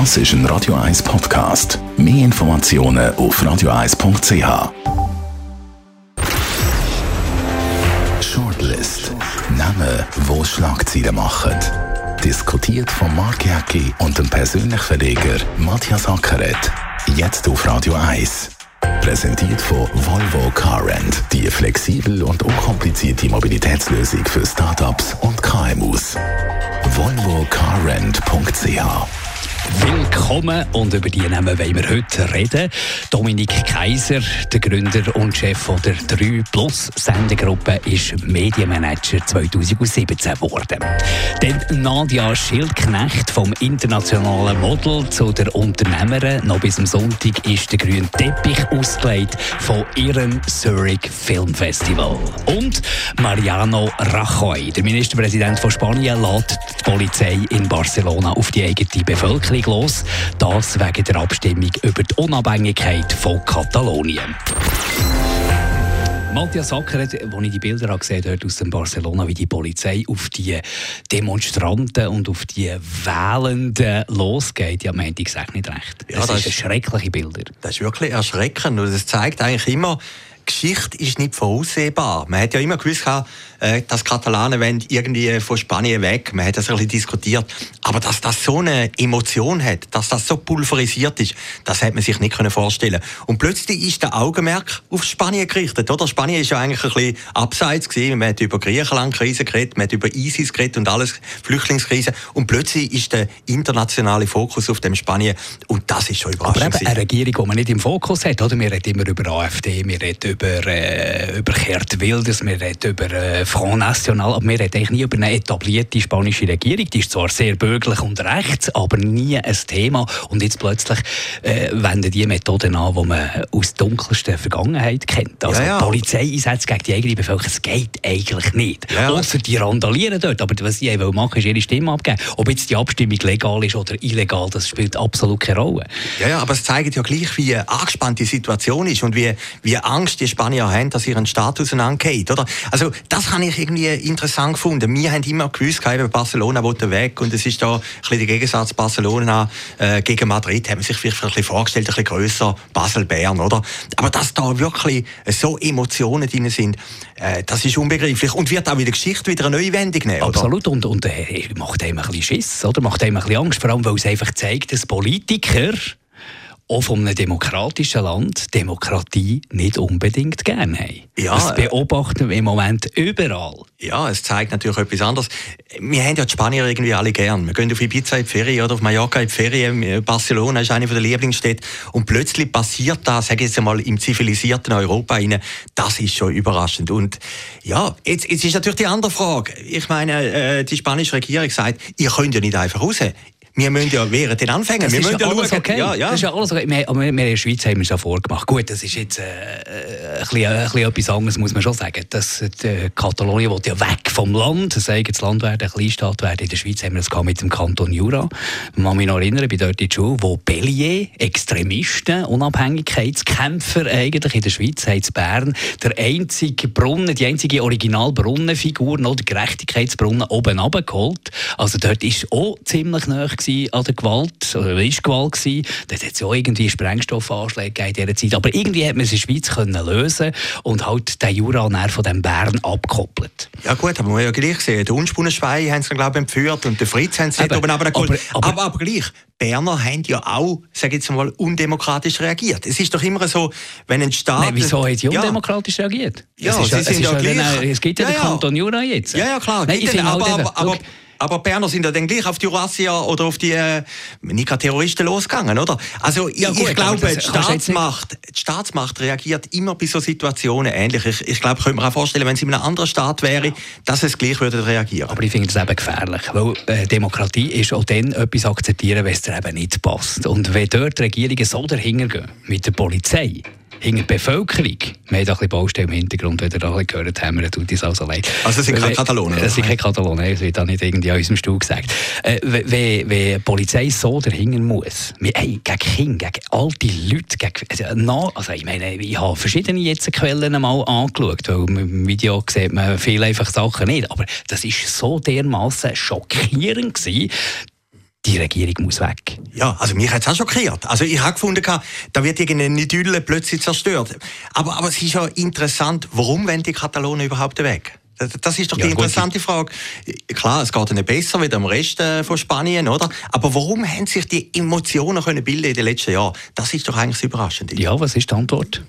Das ist ein Radio 1 Podcast. Mehr Informationen auf radio1.ch. Shortlist. Namen, wo Schlagzeilen machen. Diskutiert von Mark Jäcki und dem persönlichen Verleger Matthias Ackeret. Jetzt auf Radio 1. Präsentiert von Volvo Car Rent. Die flexibel und unkomplizierte Mobilitätslösung für Startups und KMUs. volvocarrent.ch Willkommen und über die Namen wollen wir heute reden. Dominik Kaiser, der Gründer und Chef der 3 Plus Sendegruppe, ist Medienmanager 2017 geworden. Dann Nadia Schildknecht vom internationalen Model zu der Unternehmerin. Noch bis am Sonntag ist der grüne Teppich ausgelegt von ihrem Zurich Film Festival. Und Mariano Rajoy, der Ministerpräsident von Spanien, lädt die Polizei in Barcelona auf die eigene Bevölkerung los. Das wegen der Abstimmung über die Unabhängigkeit von Katalonien. Matthias Sacker, als ich die Bilder gesehen habe aus dem Barcelona, wie die Polizei auf die Demonstranten und auf die Wählenden losgeht, ja, meinte ich es nicht recht. Das, ja, das ist schreckliche Bilder. Das ist wirklich erschreckend und es zeigt eigentlich immer, Geschichte ist nicht voraussehbar. Man hat ja immer gewusst, äh, dass Katalanen wollen irgendwie von Spanien weg. Man hat das ein bisschen diskutiert. Aber dass das so eine Emotion hat, dass das so pulverisiert ist, das hätte man sich nicht vorstellen können. Und plötzlich ist der Augenmerk auf Spanien gerichtet. Oder? Spanien ist ja eigentlich ein bisschen abseits gewesen. Man hat über Griechenland-Krise geredet, man hat über ISIS geredet und alles, Flüchtlingskrise. Und plötzlich ist der internationale Fokus auf dem Spanien. Und das ist schon überraschend. Aber eben eine Regierung, die man nicht im Fokus hat. Oder? Wir reden immer über AfD, wir reden über, äh, über Gerd Wilders, wir reden über äh, Front National, aber wir reden eigentlich nie über eine etablierte spanische Regierung. Die ist zwar sehr bürgerlich und rechts, aber nie ein Thema. Und jetzt plötzlich äh, wenden die Methoden an, die man aus der dunkelsten Vergangenheit kennt. Also ja, ja. Polizeieinsätze gegen die eigene Bevölkerung, das geht eigentlich nicht. Ja, Außer die randalieren dort. Aber was sie machen wollen, ist ihre Stimme abgeben. Ob jetzt die Abstimmung legal ist oder illegal, das spielt absolut keine Rolle. Ja, ja, aber es zeigt ja gleich, wie angespannt die Situation ist und wie, wie Angst die Spanier haben, dass ihren Status auseinandergeht. Oder? Also, das habe ich irgendwie interessant gefunden. Wir haben immer gewusst, Barcelona wollte weg und es ist da ein bisschen der Gegensatz Barcelona äh, gegen Madrid, haben man sich vielleicht ein bisschen vorgestellt, ein bisschen grösser, Basel-Bern, oder? Aber dass da wirklich so Emotionen drin sind, äh, das ist unbegreiflich und wird auch wieder Geschichte wieder eine neue Wendung nehmen, Absolut und, und äh, macht einem ein bisschen Schiss, oder? Macht einem ein bisschen Angst, vor allem, weil es einfach zeigt, dass Politiker auch von einem demokratischen Land Demokratie nicht unbedingt gerne haben. Ja, das beobachten wir im Moment überall. Ja, es zeigt natürlich etwas anderes. Wir haben ja die Spanier irgendwie alle gern. Wir gehen auf Ibiza in die Ferien oder auf Mallorca in die Ferien. Barcelona ist eine der Lieblingsstädte. Und plötzlich passiert das, sage ich jetzt einmal, im zivilisierten Europa rein. Das ist schon überraschend. Und ja, jetzt, jetzt ist natürlich die andere Frage. Ich meine, äh, die spanische Regierung sagt, ihr könnt ja nicht einfach raus wir müssen ja während den Anfängen, wir müssen ja alles schauen. Okay. Ja, ja. Das ist ja alles okay. Wir, wir, wir in der Schweiz haben es ja vorgemacht. Gut, das ist jetzt äh, ein, bisschen, ein bisschen etwas anderes, muss man schon sagen. Das, die Katalonien will ja weg vom Land, das eigenes Land werden, ein Kleinstaat werden. In der Schweiz haben wir das mit dem Kanton Jura. Ich kann mich noch erinnern, bin dort in der Schule, wo Bellier, Extremisten, Unabhängigkeitskämpfer eigentlich in der Schweiz, haben in Bern der einzige Brunnen, die einzige Originalbrunnenfigur, noch der Gerechtigkeitsbrunnen, oben abgeholt. Also dort ist auch ziemlich nahe an der Gewalt, oder ist Gewalt gewesen. Dort hat es ja auch irgendwie Sprengstoffanschläge in dieser Zeit. Aber irgendwie hat man es in der Schweiz können lösen und halt den Jura von dem Bern abgekoppelt. Ja gut, aber man hat ja gleich gesehen, den Unspunnenschwein haben sie, glaube ich, entführt und den Fritz haben sie nicht oben aber, aber, aber, aber gleich, Berner haben ja auch, sage jetzt mal, undemokratisch reagiert. Es ist doch immer so, wenn ein Staat... Nein, wieso haben sie undemokratisch ja. reagiert? Ja, es, ist, sie sind ja, gleich... es gibt ja, ja den Kanton Jura jetzt. Ja, ja, klar. Nein, ich aber, aber, aber, aber aber Berner sind ja dann gleich auf die Jurassier oder auf die äh, Nika-Terroristen losgegangen, oder? Also ja, gut, ich glaube, die Staatsmacht, die Staatsmacht reagiert immer bei so Situationen ähnlich. Ich, ich glaube, könnte man auch vorstellen, wenn es in einem anderen Staat wäre, dass es gleich würde reagieren. Aber ich finde das eben gefährlich, weil äh, Demokratie ist auch dann etwas akzeptieren, wenn es dir eben nicht passt. Und wenn dort die Regierungen so dahinter gehen, mit der Polizei, hinter die Bevölkerung. Wir haben da ein bisschen Baustelle im Hintergrund, wenn ihr da gehört haben, mir tut uns also leid. Also es sind keine Katalonen? Es sind keine Katalonen, das wird da nicht irgendwie an unserem Stuhl gesagt. Äh, wenn, wenn die Polizei so dahinter muss, hey, gegen Kinder, gegen alte Leute, gegen, also, also ich meine, ich habe verschiedene jetzt Quellen mal angeschaut, weil im Video sieht man viele einfach Sachen nicht, aber das ist so dermaßen schockierend gewesen, die Regierung muss weg. Ja, also mich hat es auch schockiert. Also ich habe gefunden, da wird irgendeine Idylle plötzlich zerstört. Aber, aber es ist ja interessant, warum wollen die Katalonen überhaupt weg? Das ist doch die ja, interessante Frage. Klar, es geht nicht besser wie am Rest äh, von Spanien, oder? Aber warum haben sich die Emotionen können bilden in den letzten Jahren? Das ist doch eigentlich das Überraschende. Ja, was ist die Antwort?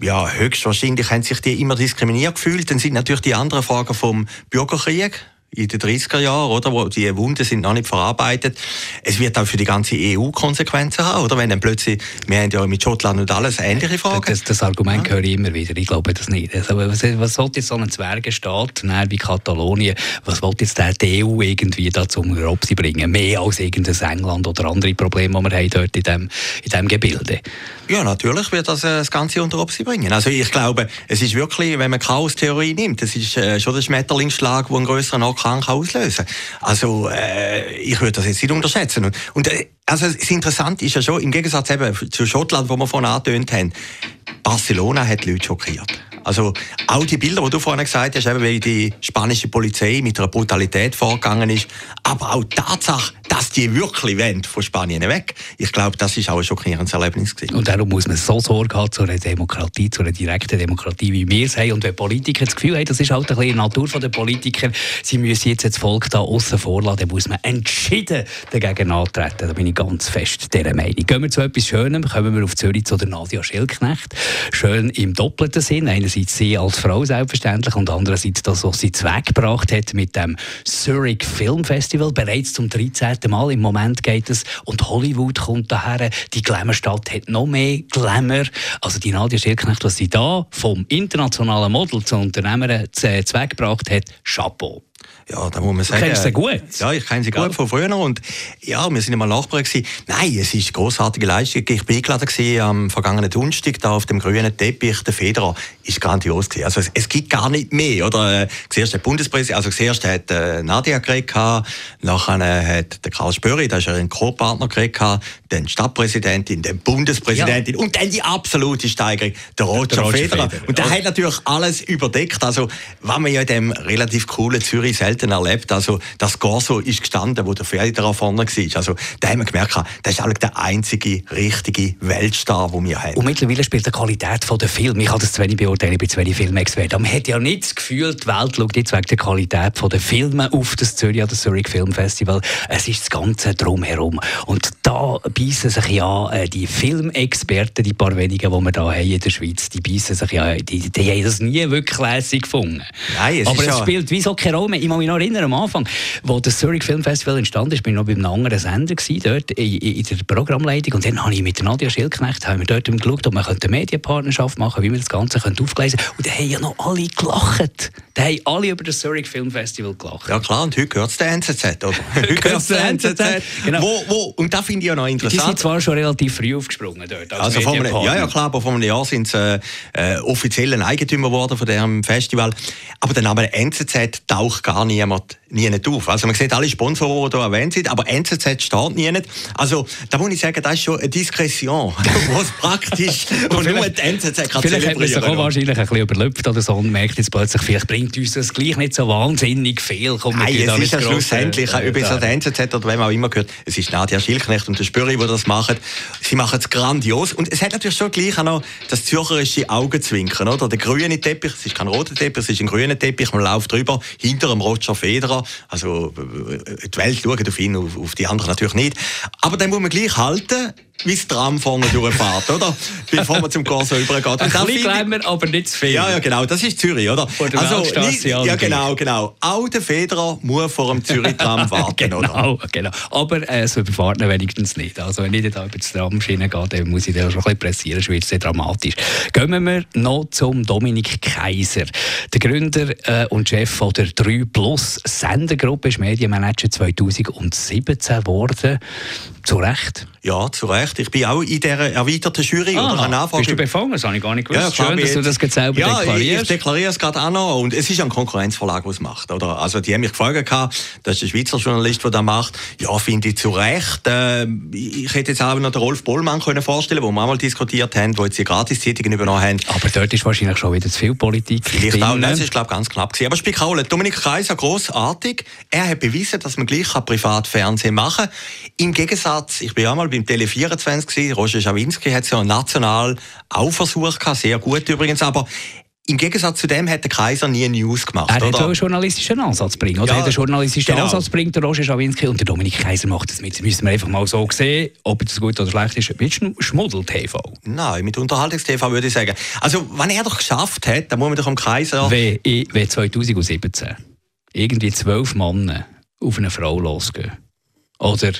Ja, höchstwahrscheinlich haben sich die immer diskriminiert gefühlt. Dann sind natürlich die anderen Fragen vom Bürgerkrieg in den 30er Jahren, oder? Wo die Wunden sind noch nicht verarbeitet. Es wird auch für die ganze EU Konsequenzen haben, oder? Wenn dann plötzlich, wir haben ja mit Schottland und alles ähnliche Fragen. Das, das Argument ja. höre ich immer wieder. Ich glaube das nicht. Also, was, was sollte jetzt so ein Zwergenstaat, wie Katalonien, was wollte jetzt der die EU irgendwie da zum Robsi bringen? Mehr als irgendein England oder andere Probleme, die wir haben dort in diesem in dem Gebilde. Ja, natürlich wird das äh, das Ganze unter Obsi bringen. Also ich glaube, es ist wirklich, wenn man Chaos-Theorie nimmt, das ist äh, schon der Schmetterlingsschlag, der einen größeren Orkan auslösen kann. Also äh, ich würde das jetzt nicht unterschätzen. Und, und äh, also das Interessante ist ja schon, im Gegensatz eben zu Schottland, wo wir vorhin angetönt haben, Barcelona hat die Leute schockiert. Also auch die Bilder, die du vorhin gesagt hast, eben wie die spanische Polizei mit einer Brutalität vorgegangen ist, aber auch die Tatsache, dass die wirklich wollen, von Spanien weg. Ich glaube, das ist auch ein schockierendes Erlebnis gewesen. Und darum muss man so Sorge haben zu einer Demokratie, zu einer direkten Demokratie, wie wir es haben. Und wenn Politiker das Gefühl haben, das ist halt ein bisschen die Natur der Politiker, sie müssen jetzt das Volk da außen vorlassen, dann muss man entschieden dagegen antreten. Da bin ich ganz fest dieser Meinung. Gehen wir zu etwas Schönem, kommen wir auf Zürich zu der Nadia Schilknecht. Schön im doppelten Sinn. Einerseits sie als Frau selbstverständlich und andererseits das, was sie zweckgebracht hat mit dem Zurich Film Festival. Bereits zum 13 zweite Mal im Moment geht es und Hollywood kommt daher. Die Glamour-Stadt hat noch mehr Glamour. Also die Nadia Schilknecht, was sie da vom internationalen Model zu Unternehmer zweckgebracht hat, Chapeau. Ja, da muss man sagen. Du kennst sie gut? Ja, ich kenne sie gut ja. von früher. Und ja, wir sind immer Nachbarn gewesen. Nein, es ist eine grossartige Leistung. Ich bin eingeladen gewesen, am vergangenen Donnerstag da auf dem grünen Teppich. Der Federer ist grandios gewesen. Also es, es gibt gar nicht mehr, oder? Äh, zuerst der Bundespräsident, also zuerst hat äh, Nadia geredet, nachher hat der Karl Spöri, da ist er ein Co-Partner geredet, dann die Stadtpräsidentin, dann Bundespräsidentin ja. und dann die absolute Steigerung, der Roger, der Roger Federer. Federer. Und der hat natürlich alles überdeckt. Also, was man ja in dem relativ coolen Zürich selten erlebt. Also, das Corso ist gestanden, wo der Federer vorne war. Also, da haben wir gemerkt, das ist eigentlich der einzige richtige Weltstar, den wir haben. Und mittlerweile spielt die Qualität der Film. Ich kann das zu wenig beurteilen, ich bin zu wenig Filmexperte. Man hat ja nicht das Gefühl, die Welt schaut jetzt wegen der Qualität der Filme auf das Zürich oder Zurich Film Festival. Es ist das Ganze drumherum. Und da beißen sich ja äh, die Filmexperten, die paar wenigen, die wir hier haben in der Schweiz, die beißen sich ja, die, die haben das nie wirklich lässig gefunden. Nein, es Aber es ja spielt wie so keine Rolle. Ich kann mich noch erinnern, am Anfang, wo das Zurich Film Festival entstanden ist, bin ich noch bei einem anderen Sender gewesen, dort in, in der Programmleitung und dann habe ich mit Nadia Schildknecht haben wir dort geschaut, ob wir eine Medienpartnerschaft machen können, wie wir das Ganze aufgleisen können. Und da haben ja noch alle gelacht. Da haben alle über das Zurich Film Festival gelacht. Ja klar, und heute gehört es der NZZ, oder? heute gehört es der NZZ. Genau. Wo, wo, und das finde ich ja noch interessant. Die sind zwar schon relativ früh aufgesprungen dort. Als also von einem, ja, ja, klar, aber vor einem Jahr sind sie äh, äh, offiziell ein Eigentümer geworden von diesem Festival. Aber der Name NZZ taucht gar niemand nie nicht auf. Also man sieht alle Sponsoren, die hier erwähnt sind, aber NZZ steht nie nicht. Also da muss ich sagen, das ist schon eine Diskretion, was praktisch und nur die NZZ kann Vielleicht hat man sich auch wahrscheinlich ein bisschen überlüpft oder so und merkt jetzt plötzlich, vielleicht bringt uns das gleich nicht so wahnsinnig viel. Komm, Nein, es ist ja schlussendlich, äh, es an der NZZ oder wem auch immer gehört, es ist Nadia Schilknecht und der Spüri, die das machen. Sie machen es grandios und es hat natürlich schon gleich auch noch das zürcherische Augenzwinkern, oder? Der grüne Teppich, es ist kein roter Teppich, es ist ein grüner Teppich, man läuft drüber, hinter dem Roger Federer, also äh, die Welt schaut auf ihn, auf, auf die anderen natürlich nicht. Aber dann muss man gleich halten, wie das Tram vorne durchfährt, oder? Bevor man zum Corso übergeht. Ein bisschen Glamour, aber nicht zu viel. Ja, ja, genau. Das ist Zürich, oder? Also, nicht, Ja, genau, genau. Auch der Federer muss vor dem Zürich-Tram warten, genau, oder? genau. Aber äh, es überfahrt ihn wenigstens nicht. Also wenn ich da über die Tramschiene gehe, dann muss ich da schon ein bisschen pressieren, sonst wird es sehr dramatisch. Gehen wir noch zum Dominik Kaiser. Der Gründer äh, und Chef von der 3 Plus Sendergruppe ist Medienmanager 2017 geworden zu Recht. Ja, zu Recht. Ich bin auch in dieser erweiterten Jury. Ah, oder bist du befangen? Das habe ich gar nicht gewusst. Ja, Schön, dass du das jetzt selber ja, deklarierst. ich deklariere es gerade auch noch. Und es ist ein Konkurrenzverlag, der es macht. Oder? Also die haben mich gefragt, das ist ein Schweizer Journalist, der das macht. Ja, finde ich zu Recht. Äh, ich hätte jetzt auch noch den Rolf Bollmann können vorstellen wo wir einmal diskutiert haben, wo jetzt die Gratis-Zeitungen übernommen haben. Aber dort ist wahrscheinlich schon wieder zu viel Politik Vielleicht auch, das ist glaube ich ganz knapp gewesen. Aber Rolle. Dominik Kaiser, grossartig. Er hat bewiesen, dass man gleich Privatfernsehen machen kann. Im Gegensatz, ich bin ja mal beim Tele 24 gewesen, Roger Schawinski hat ja national auch versucht, sehr gut übrigens, aber im Gegensatz zu dem hat der Kaiser nie News gemacht. Er hat einen journalistischen Ansatz bringen. Oder? Ja, er hat einen journalistischen genau. Ansatz bringt, der Roger Schawinski und der Dominik Kaiser macht das mit. Das müssen wir einfach mal so sehen, ob das gut oder schlecht ist. Mit Schmuddel-TV? Nein, mit Unterhaltungs-TV würde ich sagen. Also, wenn er doch geschafft hat, dann muss man doch am Kaiser... Wie 2017 irgendwie zwölf Männer auf eine Frau losgehen. Oder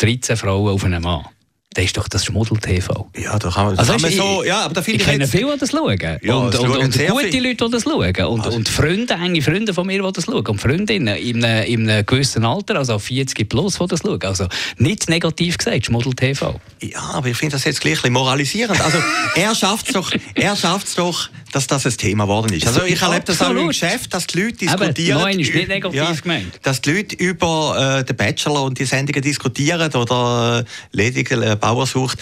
13 Frauen auf einen Mann. Das ist doch das Schmuddel-TV. Ja, da kann man, also, kann man so... Ja, aber da ich kenne viele, die das schauen. Ja, und, und, und gute viel. Leute, die das schauen. Und, also. und Freunde, enge Freunde von mir, die das schauen. Und Freundinnen in einem, in einem gewissen Alter, also 40 plus, die das schauen. Also nicht negativ gesagt, Schmuddel-TV. Ja, aber ich finde das jetzt gleich ein moralisierend. Also er schafft es doch, er schafft's doch, dass das ein Thema geworden ist. Also ich erlebe das auch im Geschäft, dass die Leute diskutieren... Aber ist nicht negativ ja, gemeint. Dass die Leute über äh, den Bachelor und die Sendungen diskutieren oder äh, lediglich äh, Bauer sucht.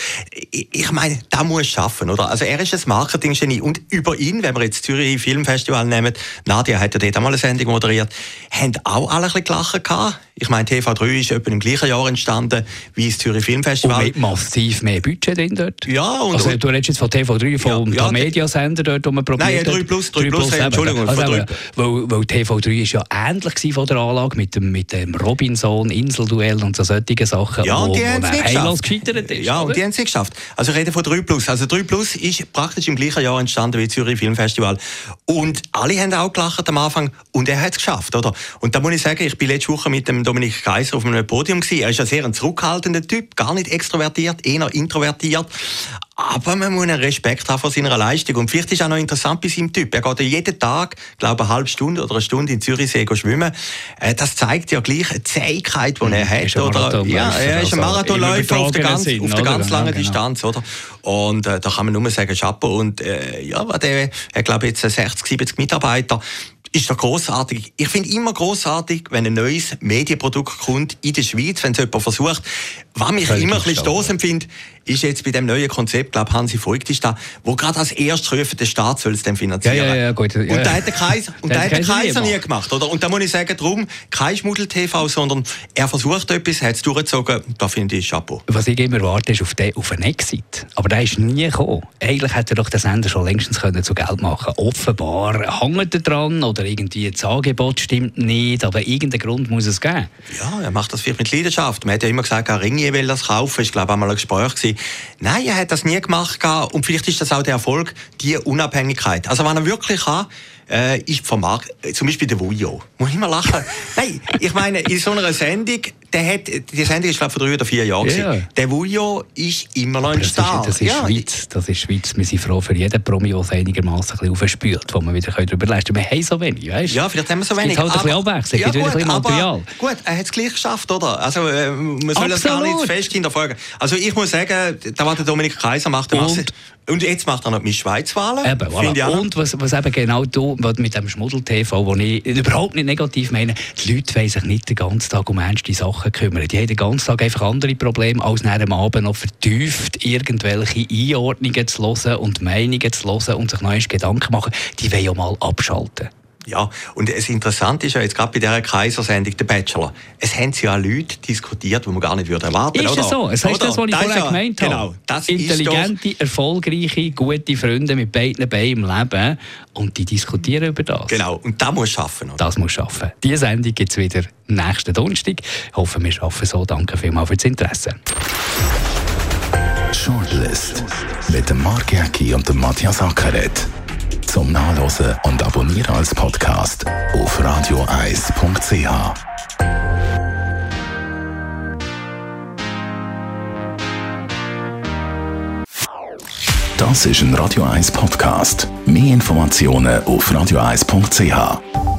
Ich, ich meine, da muss schaffen, oder? Also er ist ein Marketing-Genie und über ihn, wenn wir jetzt Zürich Filmfestival nehmen, Nadia hat ja dort einmal eine Sendung moderiert, haben auch alle ein bisschen gelacht gehabt. Ich meine, TV3 ist etwa im gleichen Jahr entstanden wie das Zürich Filmfestival. Und mit massiv mehr Budget drin dort. Ja, und, also, du redest jetzt von TV3, vom ja, ja, Mediasender dort, man probiert Nein, ja, 3 Plus, 3, 3 Plus, plus Entschuldigung. Also, weil, weil TV3 ist ja ähnlich von der Anlage mit dem, mit dem Robinson, Inselduell und so solche Sachen, ja, und wo, die haben es nicht gescheitert ist. Ja, und die haben es geschafft. Also ich rede von 3 Plus. Also 3 Plus ist praktisch im gleichen Jahr entstanden wie das Zürich Filmfestival. Und alle haben auch gelacht am Anfang und er hat es geschafft, oder? Und da muss ich sagen, ich bin letzte Woche mit dem Dominik Kaiser auf einem Podium gewesen. Er ist ein sehr zurückhaltender Typ, gar nicht extrovertiert, eher introvertiert. Aber man muss einen Respekt haben vor seiner Leistung. Und vielleicht ist auch noch interessant bei seinem Typ. Er geht ja jeden Tag, glaube ich, eine halbe Stunde oder eine Stunde in Zürichsee schwimmen. Äh, das zeigt ja gleich eine Zähigkeit, die er mhm. hat. Oder, ja, er ist ein also Marathonläufer auf der ganz, Sinn, auf der ganz langen genau. Distanz. Oder? Und äh, da kann man nur sagen, Chapeau. Und äh, ja, der, er glaube jetzt 60, 70 Mitarbeiter ist doch großartig. Ich finde immer großartig, wenn ein neues Medienprodukt kommt in der Schweiz, wenn es jemand versucht. Was mich Völlig immer ein bisschen stoßend finde, ist jetzt bei dem neuen Konzept, glaube Hansi Voigt ist da, wo gerade als erstes rufen, der Staat soll es dann finanzieren. Ja, ja, ja, gut. Ja. Und da hat der Kaiser, und da hat der Kaiser nie gemacht, oder? Und da muss ich sagen, darum kein Schmuddel-TV, sondern er versucht etwas, hat es durchgezogen, da finde ich Chapeau. Was ich immer warte, ist auf, den, auf einen Exit. Aber der ist nie gekommen. Eigentlich hätte er doch den Sender schon längstens können zu Geld machen Offenbar hängt er dran oder irgendwie das Angebot stimmt nicht, aber irgendeinen Grund muss es geben. Ja, er macht das vielleicht mit Leidenschaft. Man hat ja immer gesagt, Ringier will das kaufen, ich glaube einmal ein Gespräch gewesen. Nein, er hat das nie gemacht und vielleicht ist das auch der Erfolg, die Unabhängigkeit. Also wenn er wirklich kann, äh, ist vom Markt, zum Beispiel der Vujo. Muss ich mal lachen. Nein, ich meine, in so einer Sendung, der hat, die Sendung ist glaube vor drei oder vier Jahren. Ja. Der Vujo ist immer noch ein Star. Das ist, das ist ja. Schweiz. Das ist Schweiz. Wir sind froh für jeden Promi, der es einigermaßen ein aufspürt, wo man wieder darüber leisten können. Wir haben so wenig, weißt? Ja, vielleicht haben wir so wenig. Es gibt halt ein bisschen Abwechslung, ja, wieder ein bisschen Material. gut, er hat es gleich geschafft, oder? Also, äh, man soll das gar nicht fest hinterfragen. Also, ich muss sagen, da was der Dominik Kaiser macht, der und, und jetzt macht er noch die Schweizwahlen. Voilà. Und was, was eben genau du, mit dem Schmuddel-TV, wo ich überhaupt nicht negativ meine, die Leute wollen sich nicht den ganzen Tag um ernste Sachen kümmern. Die haben den ganzen Tag einfach andere Probleme, als nach am Abend noch vertieft irgendwelche Einordnungen zu hören und Meinungen zu hören und sich neue Gedanken machen. Die wollen ja mal abschalten. Ja, und das Interessante ist ja jetzt gerade bei dieser Kaisersendung, der Bachelor, es haben ja Leute diskutiert, die man gar nicht erwarten würde. Ist es so? Es heißt das, was ich vorher ja, gemeint habe. Genau, das Intelligente, erfolgreiche, gute Freunde mit beiden Beinen im Leben und die diskutieren über das. Genau, und das muss schaffen. Oder? Das muss schaffen. Diese Sendung gibt es wieder nächsten Donnerstag. Ich hoffe, wir schaffen so. Danke vielmals für das Interesse. Shortlist mit dem Mark Jäcki und dem Matthias Ackeret zum Nachlesen und Abonnieren als Podcast auf radioeis.ch. Das ist ein Radio 1 Podcast. Mehr Informationen auf radioeis.ch.